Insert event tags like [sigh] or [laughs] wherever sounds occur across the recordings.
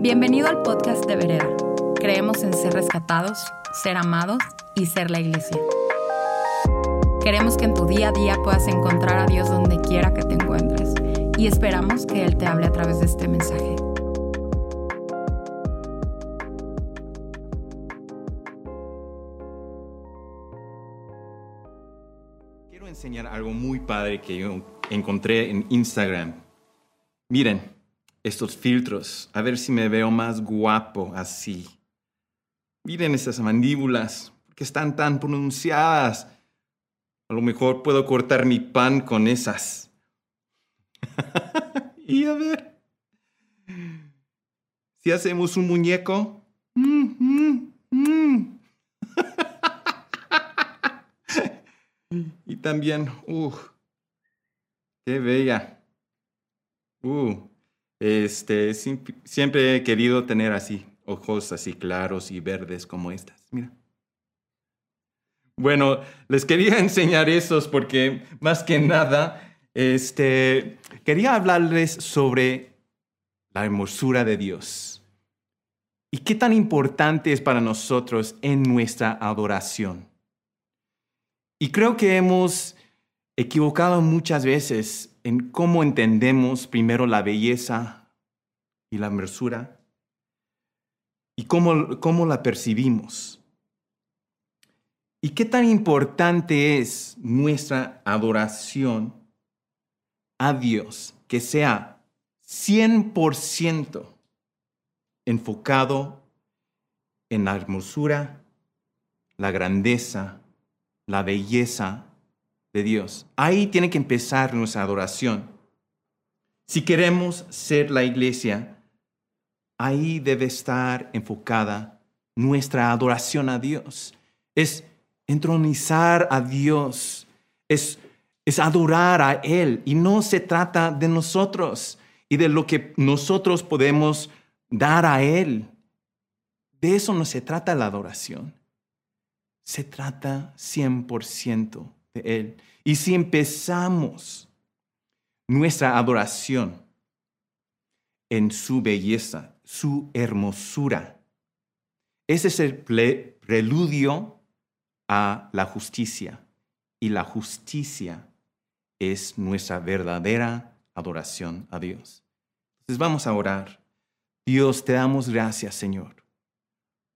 Bienvenido al podcast de Vereda. Creemos en ser rescatados, ser amados y ser la iglesia. Queremos que en tu día a día puedas encontrar a Dios donde quiera que te encuentres y esperamos que Él te hable a través de este mensaje. Quiero enseñar algo muy padre que yo encontré en Instagram. Miren, estos filtros, a ver si me veo más guapo así. Miren esas mandíbulas, que están tan pronunciadas. A lo mejor puedo cortar mi pan con esas. [laughs] y a ver, si hacemos un muñeco. Mm, mm, mm. [laughs] y también, uh, qué bella. Uh, este, siempre he querido tener así, ojos así claros y verdes como estas. Mira. Bueno, les quería [laughs] enseñar esos porque más que nada, este, quería hablarles sobre la hermosura de Dios y qué tan importante es para nosotros en nuestra adoración. Y creo que hemos equivocado muchas veces en cómo entendemos primero la belleza y la hermosura y cómo, cómo la percibimos. ¿Y qué tan importante es nuestra adoración a Dios que sea 100% enfocado en la hermosura, la grandeza, la belleza de Dios. Ahí tiene que empezar nuestra adoración. Si queremos ser la iglesia, ahí debe estar enfocada nuestra adoración a Dios. Es entronizar a Dios, es, es adorar a Él y no se trata de nosotros y de lo que nosotros podemos dar a Él. De eso no se trata la adoración. Se trata 100% de Él. Y si empezamos nuestra adoración en su belleza, su hermosura, ese es el preludio a la justicia. Y la justicia es nuestra verdadera adoración a Dios. Entonces vamos a orar. Dios, te damos gracias, Señor,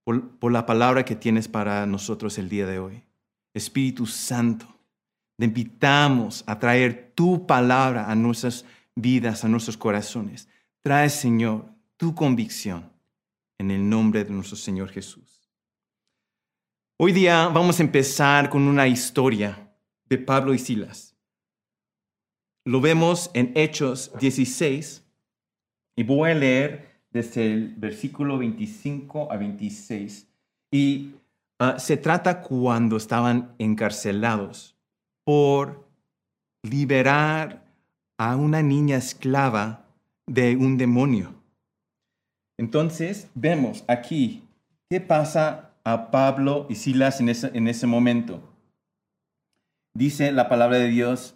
por, por la palabra que tienes para nosotros el día de hoy. Espíritu Santo, te invitamos a traer tu palabra a nuestras vidas, a nuestros corazones. Trae, Señor, tu convicción en el nombre de nuestro Señor Jesús. Hoy día vamos a empezar con una historia de Pablo y Silas. Lo vemos en Hechos 16 y voy a leer desde el versículo 25 a 26. Y ah, se trata cuando estaban encarcelados por liberar a una niña esclava de un demonio. Entonces vemos aquí qué pasa a Pablo y Silas en ese, en ese momento. Dice la palabra de Dios,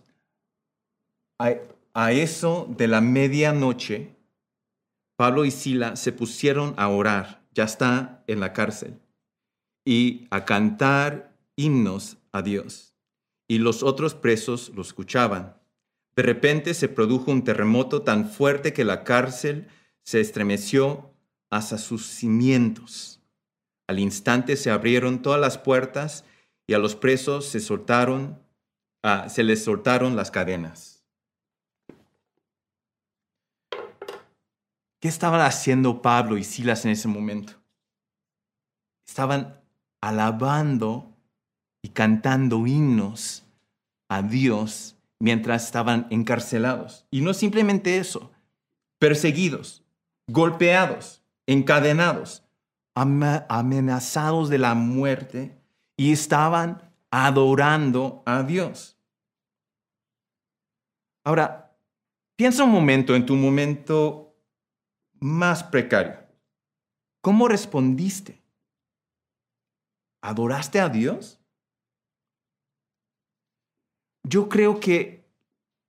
a, a eso de la medianoche, Pablo y Silas se pusieron a orar, ya está en la cárcel, y a cantar himnos a Dios y los otros presos lo escuchaban. De repente se produjo un terremoto tan fuerte que la cárcel se estremeció hasta sus cimientos. Al instante se abrieron todas las puertas y a los presos se soltaron, ah, se les soltaron las cadenas. ¿Qué estaban haciendo Pablo y Silas en ese momento? Estaban alabando y cantando himnos a Dios mientras estaban encarcelados. Y no simplemente eso, perseguidos, golpeados, encadenados, amenazados de la muerte y estaban adorando a Dios. Ahora, piensa un momento en tu momento más precario. ¿Cómo respondiste? ¿Adoraste a Dios? Yo creo que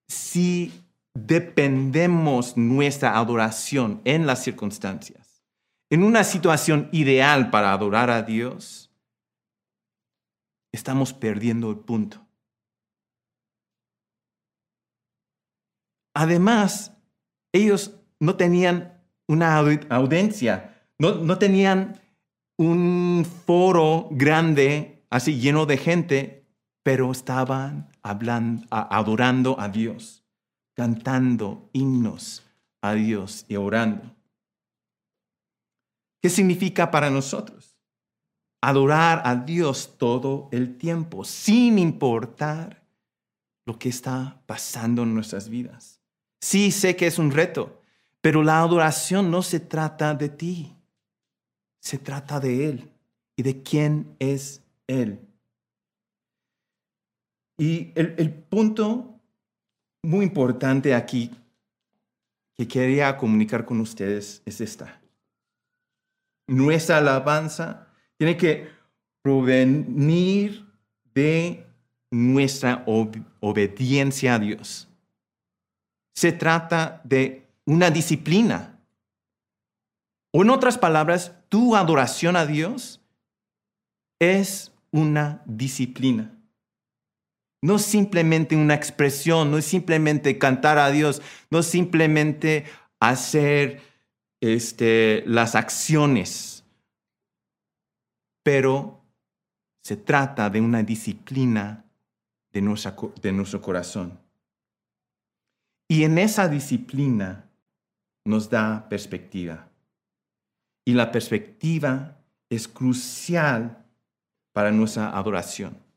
si dependemos nuestra adoración en las circunstancias, en una situación ideal para adorar a Dios, estamos perdiendo el punto. Además, ellos no tenían una audiencia, no, tenían un foro grande, así lleno de gente, pero estaban hablando, adorando a Dios, cantando himnos a Dios y orando. ¿Qué significa para nosotros? Adorar a Dios todo el tiempo, sin importar lo que está pasando en nuestras vidas. Sí, sé que es un reto, pero la adoración no se trata de ti, se trata de Él y de quién es Él. Y el, punto muy importante aquí que quería comunicar con ustedes es esta. Nuestra alabanza tiene que provenir de nuestra obediencia a Dios. Se trata de una disciplina. O en otras palabras, tu adoración a Dios es una disciplina. No es simplemente una expresión, no es simplemente cantar a Dios, no es simplemente hacer este, las acciones, pero se trata de una disciplina de, de nuestro corazón. Y en esa disciplina nos da perspectiva. Y la perspectiva es crucial para nuestra adoración.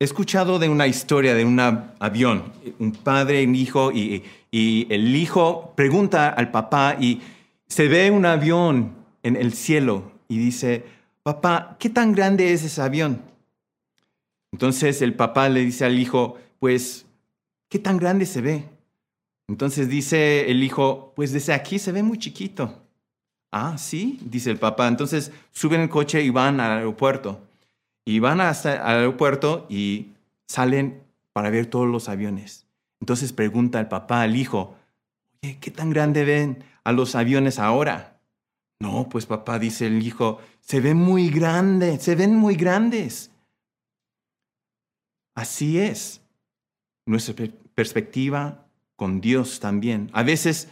He escuchado de una historia de un avión, un padre, un hijo, y, el hijo pregunta al papá y se ve un avión en el cielo y dice, papá, ¿qué tan grande es ese avión? Entonces el papá le dice al hijo, pues, ¿qué tan grande se ve? Entonces dice el hijo, pues desde aquí se ve muy chiquito. Ah, sí, dice el papá. Entonces suben el coche y van al aeropuerto y van hasta el aeropuerto y salen para ver todos los aviones. Entonces pregunta el papá al hijo, ¿qué tan grande ven a los aviones ahora? No, pues papá, dice el hijo, se ven muy grandes, se ven muy grandes. Así es nuestra perspectiva con Dios también. A veces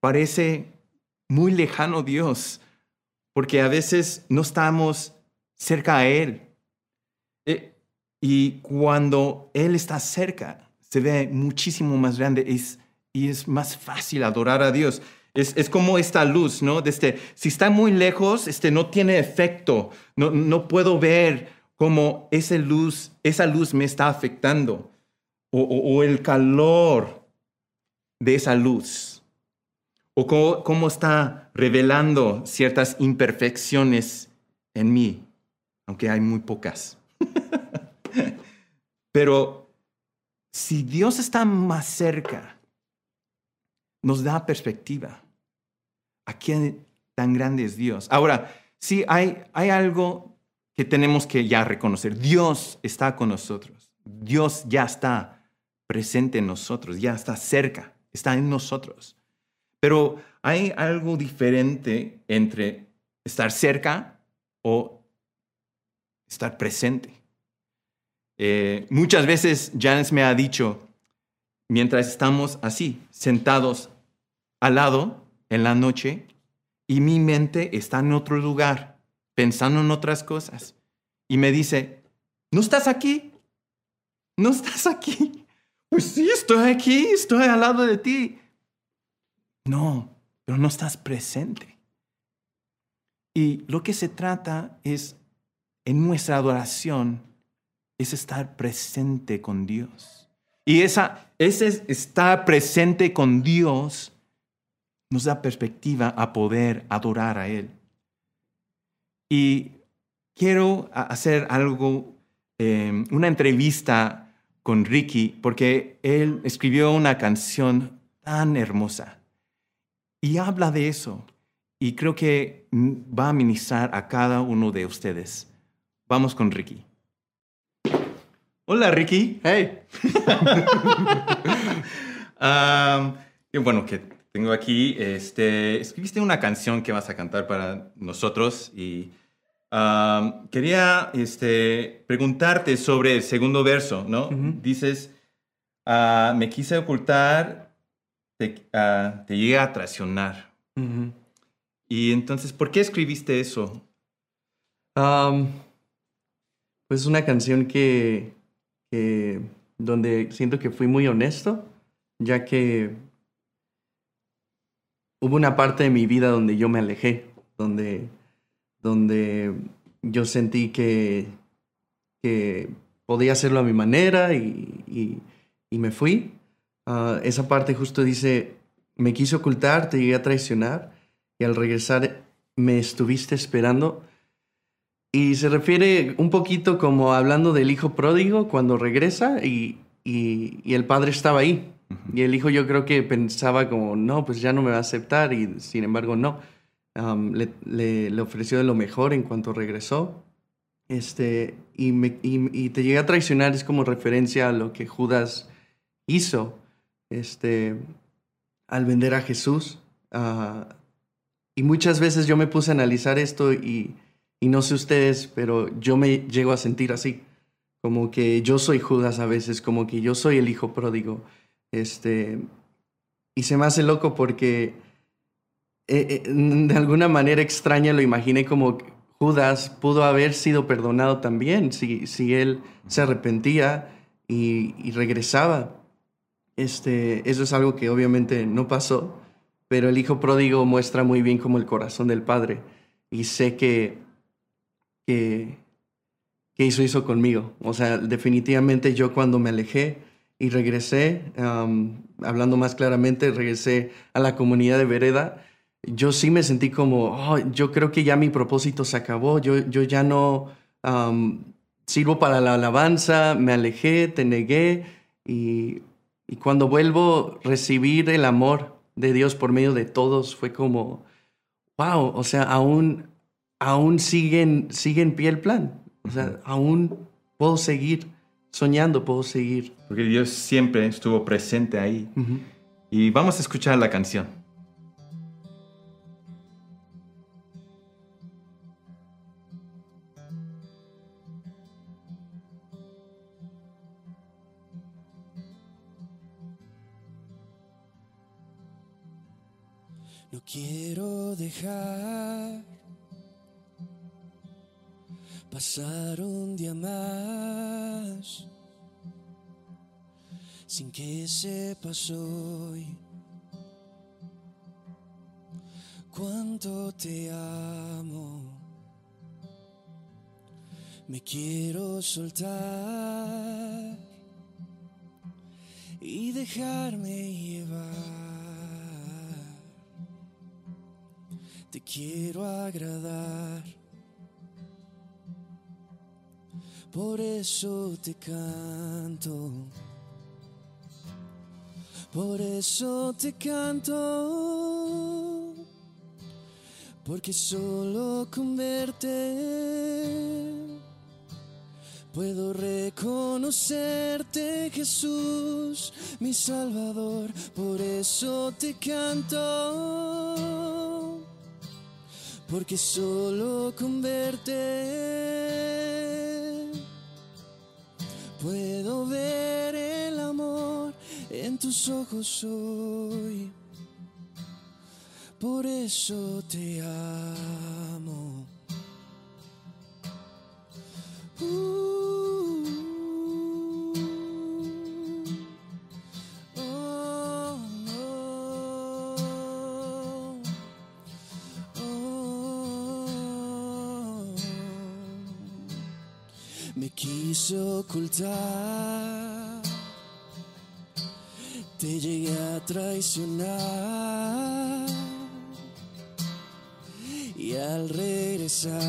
parece muy lejano Dios, porque a veces no estamos cerca a Él. Eh, y cuando Él está cerca, se ve muchísimo más grande y es más fácil adorar a Dios. Es, como esta luz, ¿no? Desde, si está muy lejos, este, no tiene efecto. No, no puedo ver cómo esa luz, esa luz me está afectando o, o, el calor de esa luz o cómo, cómo está revelando ciertas imperfecciones en mí aunque hay muy pocas. [laughs] Pero si Dios está más cerca, nos da perspectiva. ¿A quién tan grande es Dios? Ahora, sí hay, hay algo que tenemos que ya reconocer. Dios está con nosotros. Dios ya está presente en nosotros, ya está cerca, está en nosotros. Pero hay algo diferente entre estar cerca o estar presente. Eh, muchas veces Janice me ha dicho, mientras estamos así, sentados al lado en la noche, y mi mente está en otro lugar, pensando en otras cosas, y me dice, ¿no estás aquí? ¿No estás aquí? Pues sí, estoy aquí, estoy al lado de ti. No, pero no estás presente. Y lo que se trata es en nuestra adoración es estar presente con Dios. Y esa, ese estar presente con Dios nos da perspectiva a poder adorar a Él. Y quiero hacer algo, em, una entrevista con Ricky, porque él escribió una canción tan hermosa y habla de eso. Y creo que va a ministrar a cada uno de ustedes. Vamos con Ricky. Hola, Ricky. Hey. [laughs] um, bueno, que tengo aquí, este, escribiste una canción que vas a cantar para nosotros y um, quería este, preguntarte sobre el segundo verso, ¿no? Dices, ah, me quise ocultar, te, uh, te llegué a traicionar. Y entonces, ¿por qué escribiste eso? Um, pues una canción que, que, donde siento que fui muy honesto, ya que hubo una parte de mi vida donde yo me alejé, donde, donde yo sentí que, que podía hacerlo a mi manera y, y, me fui. Uh, esa parte justo dice, me quise ocultar, te llegué a traicionar y al regresar me estuviste esperando. Y se refiere un poquito como hablando del hijo pródigo cuando regresa y, y, y el padre estaba ahí y el hijo yo creo que pensaba como, no, pues ya no me va a aceptar y sin embargo no. le, le, ofreció de lo mejor en cuanto regresó. Este, y, me, y, te llega a traicionar es como referencia a lo que Judas hizo este, al vender a Jesús. Ah, y muchas veces yo me puse a analizar esto y, y no sé ustedes, pero yo me llego a sentir así. Como que yo soy Judas a veces, como que yo soy el hijo pródigo este, y se me hace loco porque eh, eh, de alguna manera extraña lo imaginé como Judas pudo haber sido perdonado también si, si él se arrepentía y, regresaba. Este, eso es algo que obviamente no pasó, pero el hijo pródigo muestra muy bien como el corazón del padre y sé que, que, que hizo conmigo. O sea, definitivamente yo cuando me alejé, y regresé, hablando más claramente, regresé a la comunidad de Vereda, yo sí me sentí como, oh, yo creo que ya mi propósito se acabó, yo, yo ya no sirvo para la alabanza, me alejé, te negué y, y, cuando vuelvo recibir el amor de Dios por medio de todos fue como, wow, o sea, aún, aún sigue en pie el plan, o sea, aún puedo seguir soñando puedo seguir. Porque Dios siempre estuvo presente ahí. Y vamos a escuchar la canción. No quiero dejar pasar un día más sin que sepas hoy cuánto te amo. Me quiero soltar y dejarme llevar. Te quiero agradar por eso te canto, por eso te canto, porque solo con verte puedo reconocerte Jesús, mi Salvador, por eso te canto, porque solo con verte Puedo ver el amor en tus ojos hoy. Por eso te amo. Te llegué a traicionar y al regresar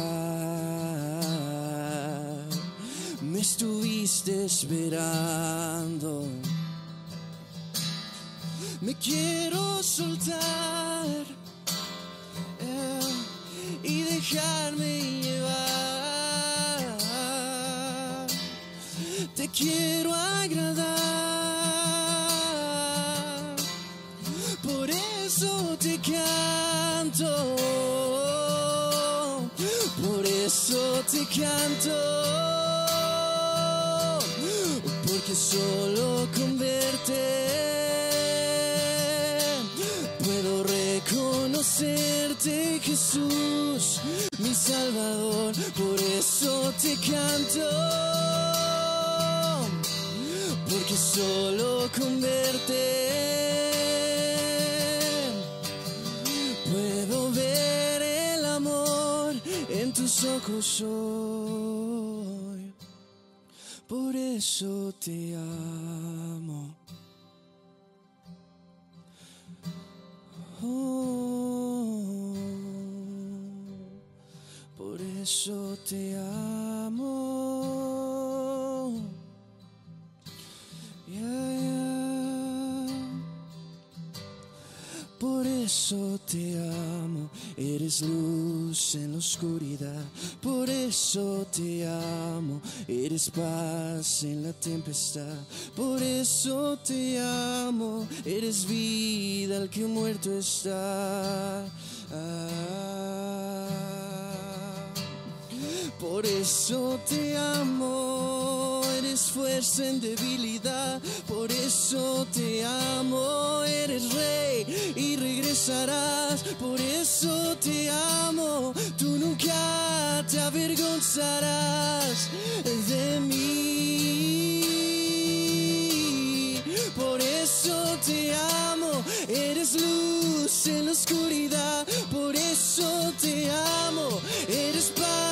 me estuviste esperando. Me quiero soltar eh, y dejarme quiero agradar. Por eso te canto. Por eso te canto. Porque solo con verte puedo reconocerte, Jesús, mi Salvador. Por eso te canto porque solo con verte puedo ver el amor en tus ojos hoy. Por eso te amo. Oh, por eso te amo. Eso te amo, eres luz en la oscuridad. Por eso te amo, eres paz en la tempestad. Por eso te amo, eres vida al que muerto está. Ah. Por eso te amo, eres fuerza en debilidad. Por eso te amo, eres rey y regresarás. Por eso te amo, tú nunca te avergonzarás de mí. Por eso te amo, eres luz en la oscuridad. Por eso te amo, eres paz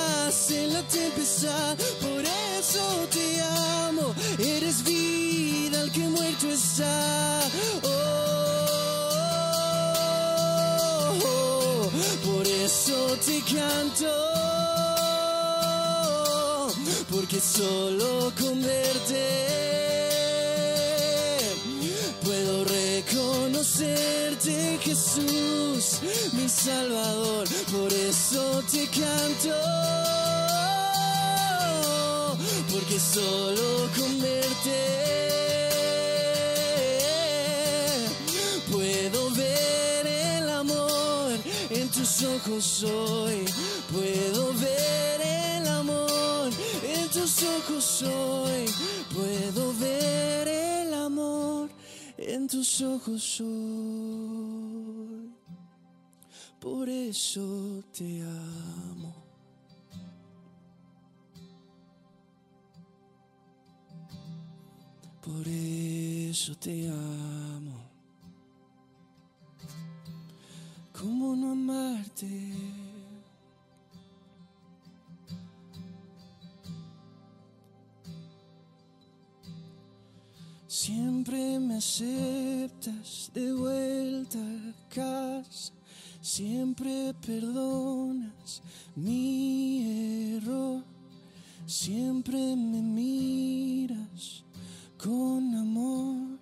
en la tempestad. Por eso te amo, eres vida al que muerto está. Oh, por eso te canto, porque solo con verte puedo reconocerte, Jesús, mi Salvador. Por eso te canto, porque solo con verte puedo ver el amor en tus ojos hoy. Puedo ver el amor en tus ojos hoy. Puedo ver el amor en tus ojos hoy. Por eso te amo. Por eso te amo. ¿Cómo no amarte? Siempre me aceptas de vuelta a casa, siempre perdonas mi error, siempre me miras con amor,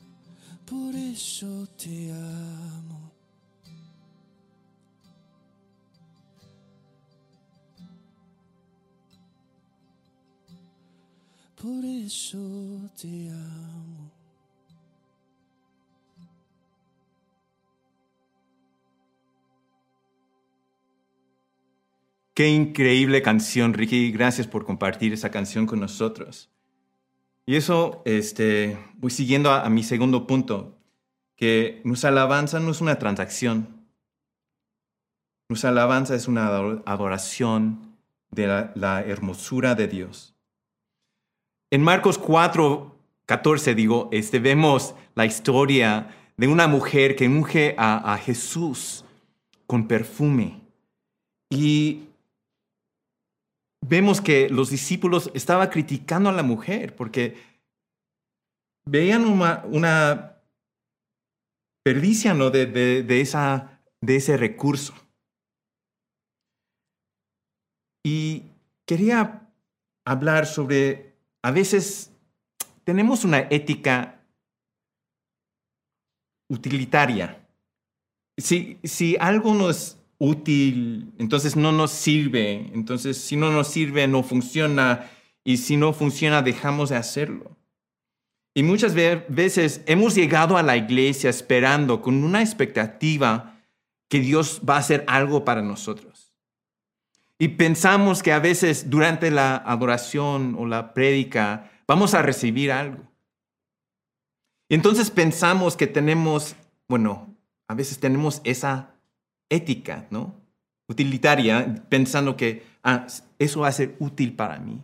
por eso te amo. Por eso te amo. Qué increíble canción, Ricky. Gracias por compartir esa canción con nosotros. Y eso, este, voy siguiendo a, mi segundo punto, que nuestra alabanza no es una transacción. Nuestra alabanza es una ador- adoración de la, la hermosura de Dios. En Marcos 4, 14, digo, este, vemos la historia de una mujer que unge a, a Jesús con perfume. Y vemos que los discípulos estaban criticando a la mujer porque veían una, una perdicia ¿no? de, de- de esa, de ese recurso. Y quería hablar sobre, a veces tenemos una ética utilitaria. Si, si algo no es útil, entonces no nos sirve. Entonces, si no nos sirve, no funciona. Y si no funciona, dejamos de hacerlo. Y muchas ve- veces hemos llegado a la iglesia esperando con una expectativa que Dios va a hacer algo para nosotros. Y pensamos que a veces durante la adoración o la prédica vamos a recibir algo. Entonces pensamos que tenemos, bueno, a veces tenemos esa ética, ¿no? Utilitaria, pensando que ah, eso va a ser útil para mí.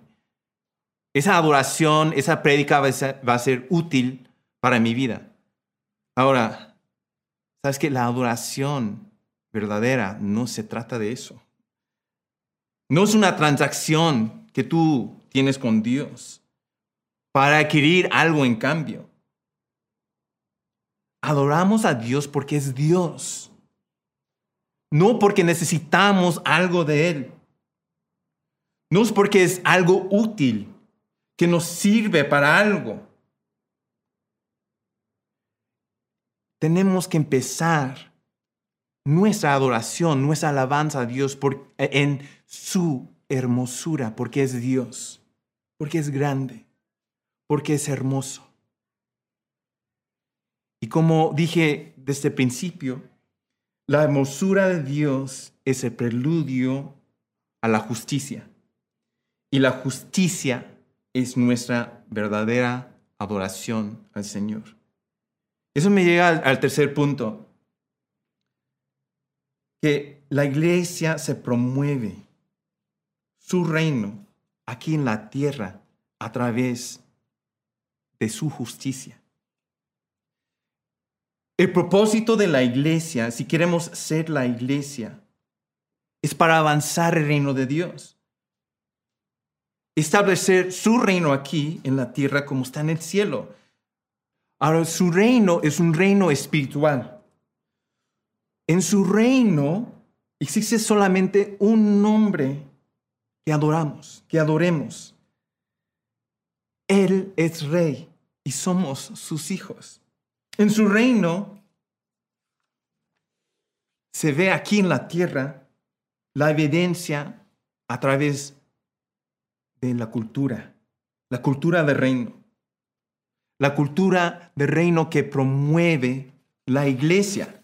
Esa adoración, esa prédica va va a ser útil para mi vida. Ahora, ¿sabes que la adoración verdadera no se trata de eso? No es una transacción que tú tienes con Dios para adquirir algo en cambio. Adoramos a Dios porque es Dios, no porque necesitamos algo de Él. No es porque es algo útil, que nos sirve para algo. Tenemos que empezar nuestra adoración, nuestra alabanza a Dios en su hermosura, porque es Dios, porque es grande, porque es hermoso. Y como dije desde el principio, la hermosura de Dios es el preludio a la justicia. Y la justicia es nuestra verdadera adoración al Señor. Eso me llega al, al tercer punto, que la iglesia se promueve su reino aquí en la tierra a través de su justicia. El propósito de la iglesia, si queremos ser la iglesia, es para avanzar el reino de Dios. Establecer su reino aquí en la tierra como está en el cielo. Ahora, su reino es un reino espiritual. En su reino existe solamente un nombre que adoramos, que adoremos. Él es rey y somos sus hijos. En su reino se ve aquí en la tierra la evidencia a través de la cultura, la cultura del reino, la cultura del reino que promueve la iglesia.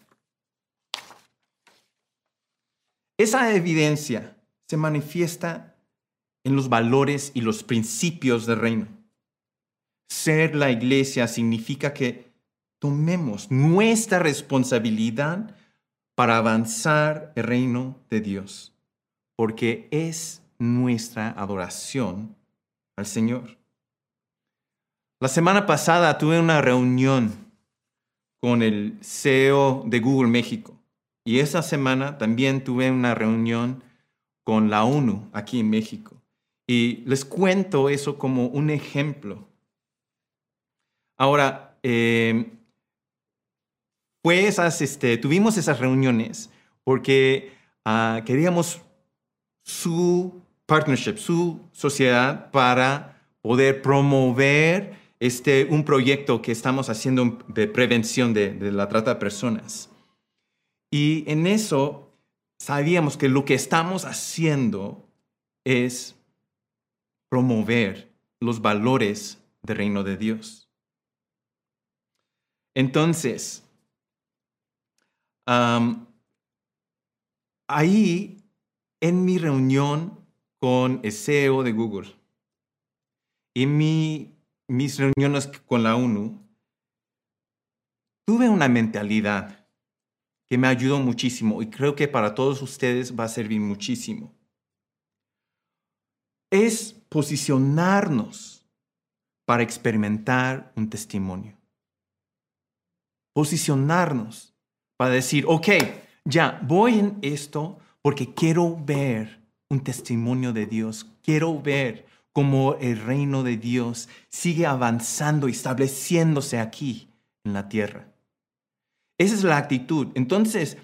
Esa evidencia se manifiesta en los valores y los principios del reino. Ser la iglesia significa que tomemos nuestra responsabilidad para avanzar el reino de Dios, porque es nuestra adoración al Señor. La semana pasada tuve una reunión con el CEO de Google México y esa semana también tuve una reunión con la ONU aquí en México. Y les cuento eso como un ejemplo. Ahora, eh, pues este, tuvimos esas reuniones porque ah, queríamos su partnership, su sociedad para poder promover este, un proyecto que estamos haciendo de prevención de la trata de personas. Y en eso sabíamos que lo que estamos haciendo es promover los valores del reino de Dios. Entonces, ahí, en mi reunión con CEO de Google y mi, mis reuniones con la ONU, tuve una mentalidad que me ayudó muchísimo y creo que para todos ustedes va a servir muchísimo. Es posicionarnos para experimentar un testimonio. Posicionarnos para decir, ok, ya voy en esto porque quiero ver un testimonio de Dios, quiero ver cómo el reino de Dios sigue avanzando y estableciéndose aquí en la tierra. Esa es la actitud. Entonces,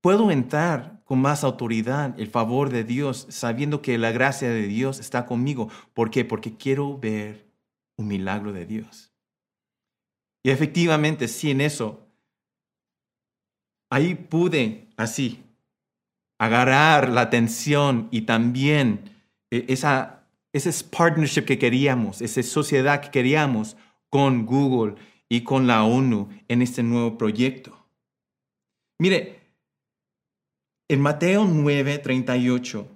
puedo entrar con más autoridad el favor de Dios, sabiendo que la gracia de Dios está conmigo. ¿Por qué? Porque quiero ver un milagro de Dios. Y efectivamente, sí, en eso, ahí pude así agarrar la atención y también eh, esa, ese partnership que queríamos, esa sociedad que queríamos con Google y con la ONU en este nuevo proyecto. Mire, en Mateo 9, 38,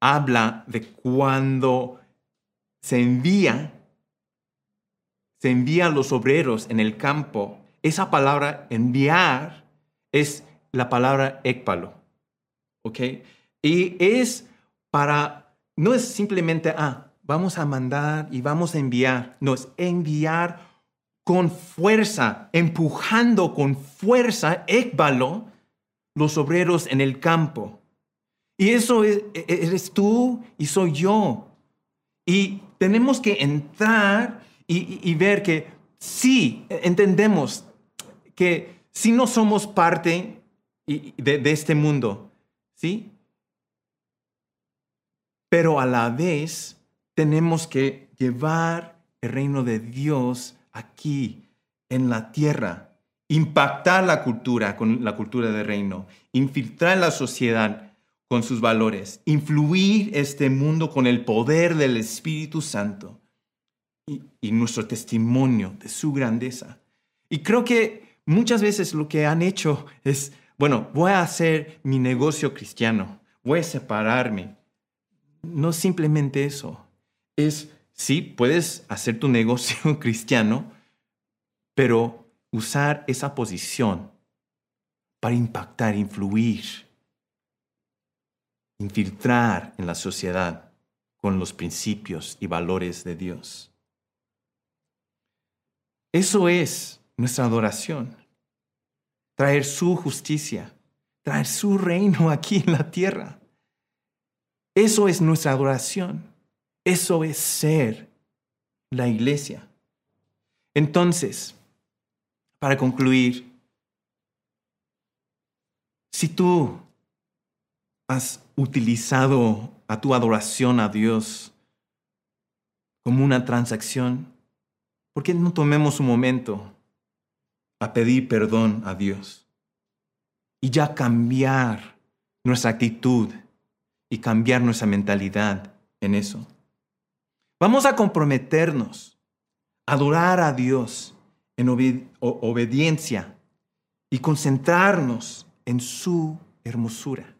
habla de cuando se envía, se envía a los obreros en el campo, esa palabra enviar es la palabra ekpalo. ¿Ok? Y es para, no es simplemente, ah, vamos a mandar y vamos a enviar. No, es enviar con fuerza, empujando con fuerza, ekbalo, los obreros en el campo. Y eso es, e, e, eres tú y soy yo. Y tenemos que entrar y, ver que sí, entendemos que si no somos parte de, de este mundo, ¿sí? Pero a la vez tenemos que llevar el reino de Dios aquí en la tierra, impactar la cultura con la cultura del reino, infiltrar la sociedad con sus valores, influir este mundo con el poder del Espíritu Santo y, y nuestro testimonio de su grandeza. Y creo que muchas veces lo que han hecho es, bueno, voy a hacer mi negocio cristiano, voy a separarme. No simplemente eso, es, sí, puedes hacer tu negocio [laughs] cristiano, pero usar esa posición para impactar, influir, infiltrar en la sociedad con los principios y valores de Dios. Eso es nuestra adoración. Traer su justicia, traer su reino [laughs] aquí en la tierra. Eso es nuestra adoración. Eso es ser la iglesia. Entonces, para concluir, si tú has utilizado a tu adoración a Dios como una transacción, ¿por qué no tomemos un momento a pedir perdón a Dios y ya cambiar nuestra actitud y cambiar nuestra mentalidad en eso? Vamos a comprometernos a adorar a Dios en obediencia y concentrarnos en su hermosura.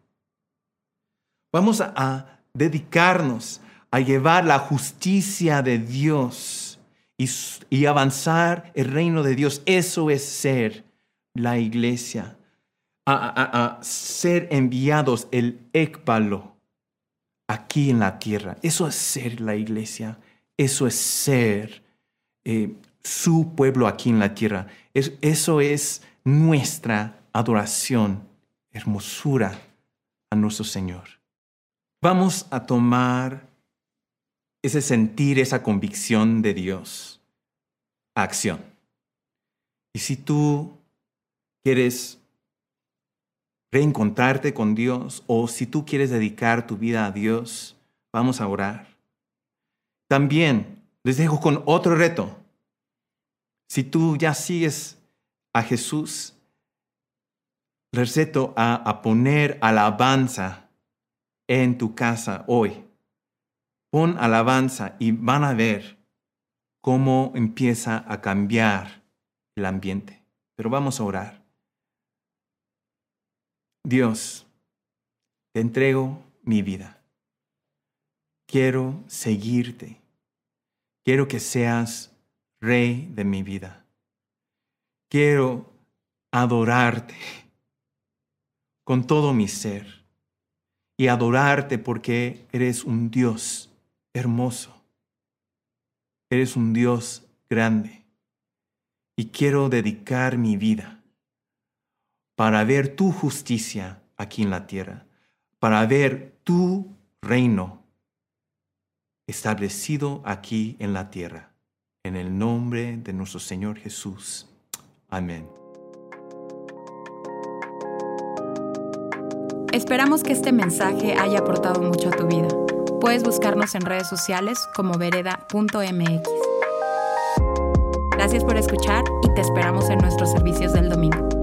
Vamos a, dedicarnos a llevar la justicia de Dios y, avanzar el reino de Dios. Eso es ser la iglesia. A, ser enviados el ekbalo aquí en la tierra. Eso es ser la iglesia. Eso es ser eh, su pueblo aquí en la tierra. eso es nuestra adoración, hermosura a nuestro Señor. Vamos a tomar ese sentir, esa convicción de Dios a acción. Y si tú quieres reencontrarte con Dios o si tú quieres dedicar tu vida a Dios, vamos a orar. También les dejo con otro reto. Si tú ya sigues a Jesús, les reto a, a poner alabanza en tu casa hoy. Pon alabanza y van a ver cómo empieza a cambiar el ambiente. Pero vamos a orar. Dios, te entrego mi vida. Quiero seguirte. Quiero que seas rey de mi vida. Quiero adorarte con todo mi ser y adorarte porque eres un Dios hermoso. Eres un Dios grande. Y quiero dedicar mi vida para ver tu justicia aquí en la tierra, para ver tu reino establecido aquí en la tierra. En el nombre de nuestro Señor Jesús. Amén. Esperamos que este mensaje haya aportado mucho a tu vida. Puedes buscarnos en redes sociales como vereda.mx. Gracias por escuchar y te esperamos en nuestros servicios del domingo.